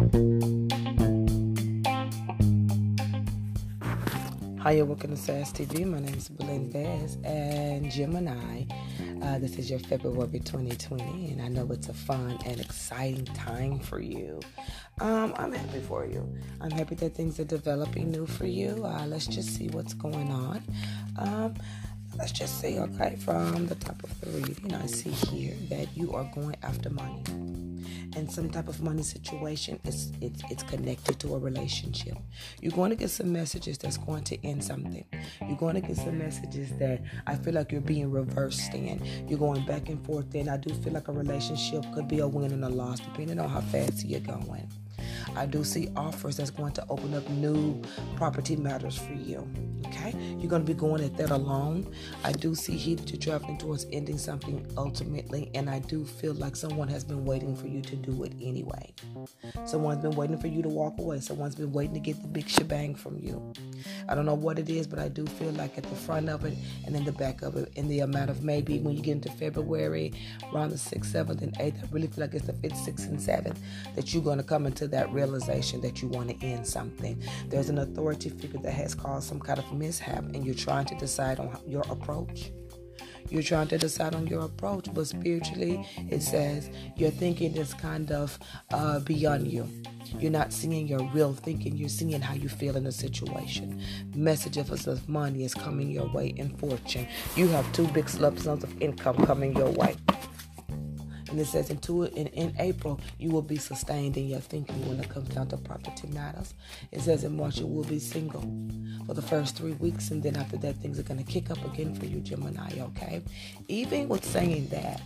Hi, you're welcome to SAS TV. My name is Belinda and Gemini. Uh, this is your February 2020, and I know it's a fun and exciting time for you. Um, I'm happy for you. I'm happy that things are developing new for you. Uh, let's just see what's going on. Um, let's just say, okay, from the top of the reading, I see here that you are going after money. And some type of money situation is it's it's connected to a relationship. You're going to get some messages that's going to end something. You're going to get some messages that i feel like you're being reversed in. You're going back and forth and i do feel like a relationship could be a win and a loss depending on how fast you're going I do see offers that's going to open up new property matters for you. Okay, you're going to be going at that alone. I do see here that you're traveling towards ending something ultimately, and I do feel like someone has been waiting for you to do it anyway. Someone's been waiting for you to walk away. Someone's been waiting to get the big shebang from you. I don't know what it is, but I do feel like at the front of it and in the back of it, in the amount of maybe when you get into February, around the 6th, 7th, and 8th, I really feel like it's the 5th, 6th, and 7th that you're going to come into that realization that you want to end something. There's an authority figure that has caused some kind of mishap, and you're trying to decide on your approach. You're trying to decide on your approach, but spiritually, it says your thinking is kind of uh, beyond you. You're not seeing your real thinking, you're seeing how you feel in the situation. Message of money is coming your way in fortune. You have two big lump of income coming your way. And it says into in, in April, you will be sustained in your thinking when it comes down to property matters. It says in March, you will be single for the first three weeks. And then after that, things are going to kick up again for you, Gemini, okay? Even with saying that,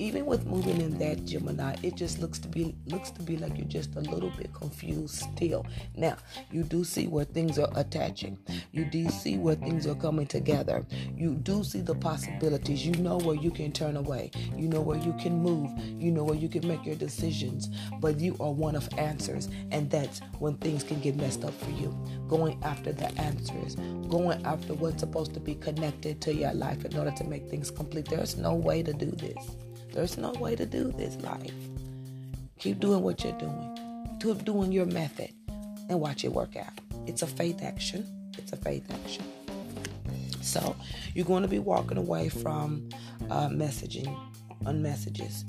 even with moving in that, Gemini, it just looks to be looks to be like you're just a little bit confused still. Now, you do see where things are attaching. You do see where things are coming together. You do see the possibilities. You know where you can turn away. You know where you can move you know where you can make your decisions, but you are one of answers, and that's when things can get messed up for you. Going after the answers, going after what's supposed to be connected to your life in order to make things complete. There's no way to do this. There's no way to do this life. Keep doing what you're doing. Keep doing your method and watch it work out. It's a faith action. It's a faith action. So you're going to be walking away from uh, messaging on messages.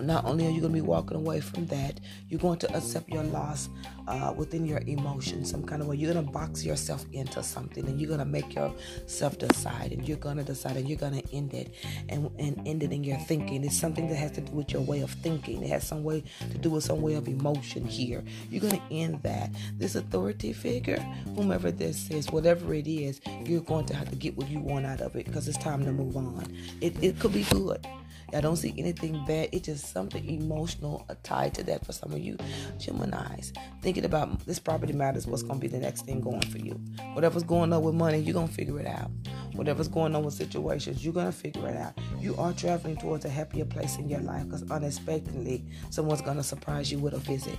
Not only are you going to be walking away from that, you're going to accept your loss uh, within your emotions, some kind of way. You're going to box yourself into something and you're going to make yourself decide and you're going to decide and you're going to end it and, and end it in your thinking. It's something that has to do with your way of thinking. It has some way to do with some way of emotion here. You're going to end that. This authority figure, whomever this is, whatever it is, you're going to have to get what you want out of it because it's time to move on. It, it could be good. I don't see anything bad. It's just something emotional uh, tied to that for some of you Geminis. Thinking about this property matters, what's going to be the next thing going for you. Whatever's going on with money, you're going to figure it out. Whatever's going on with situations, you're going to figure it out. You are traveling towards a happier place in your life because unexpectedly, someone's going to surprise you with a visit.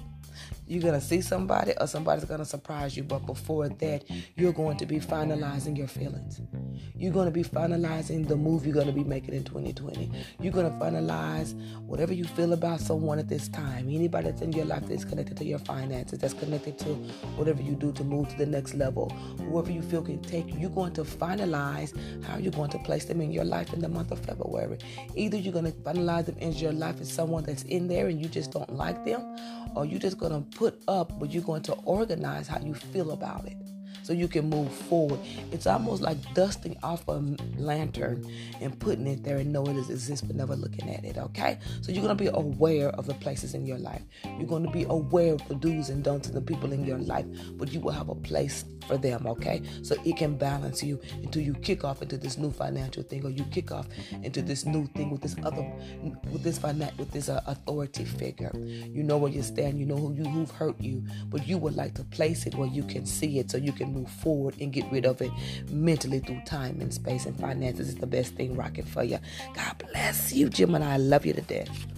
You're going to see somebody or somebody's going to surprise you, but before that, you're going to be finalizing your feelings. You're going to be finalizing the move you're going to be making in 2020. You're going to finalize whatever you feel about someone at this time. Anybody that's in your life that's connected to your finances, that's connected to whatever you do to move to the next level, whoever you feel can take you, you're going to finalize how you're going to place them in your life in the month of February. Either you're going to finalize them in your life as someone that's in there and you just don't like them, or you're just going to put up, but you're going to organize how you feel about it so you can move forward. It's almost like dusting off a lantern and putting it there and knowing it exists but never looking at it, okay? So you're going to be aware of the places in your life. You're going to be aware of the do's and don'ts of the people in your life, but you will have a place for them, okay? So it can balance you until you kick off into this new financial thing or you kick off into this new thing with this other with this finan- with this uh, authority figure. You know where you stand, you know who you who've hurt you, but you would like to place it where you can see it so you can move forward and get rid of it mentally through time and space and finances is the best thing rocking for you. God bless you, Gemini. I love you to death.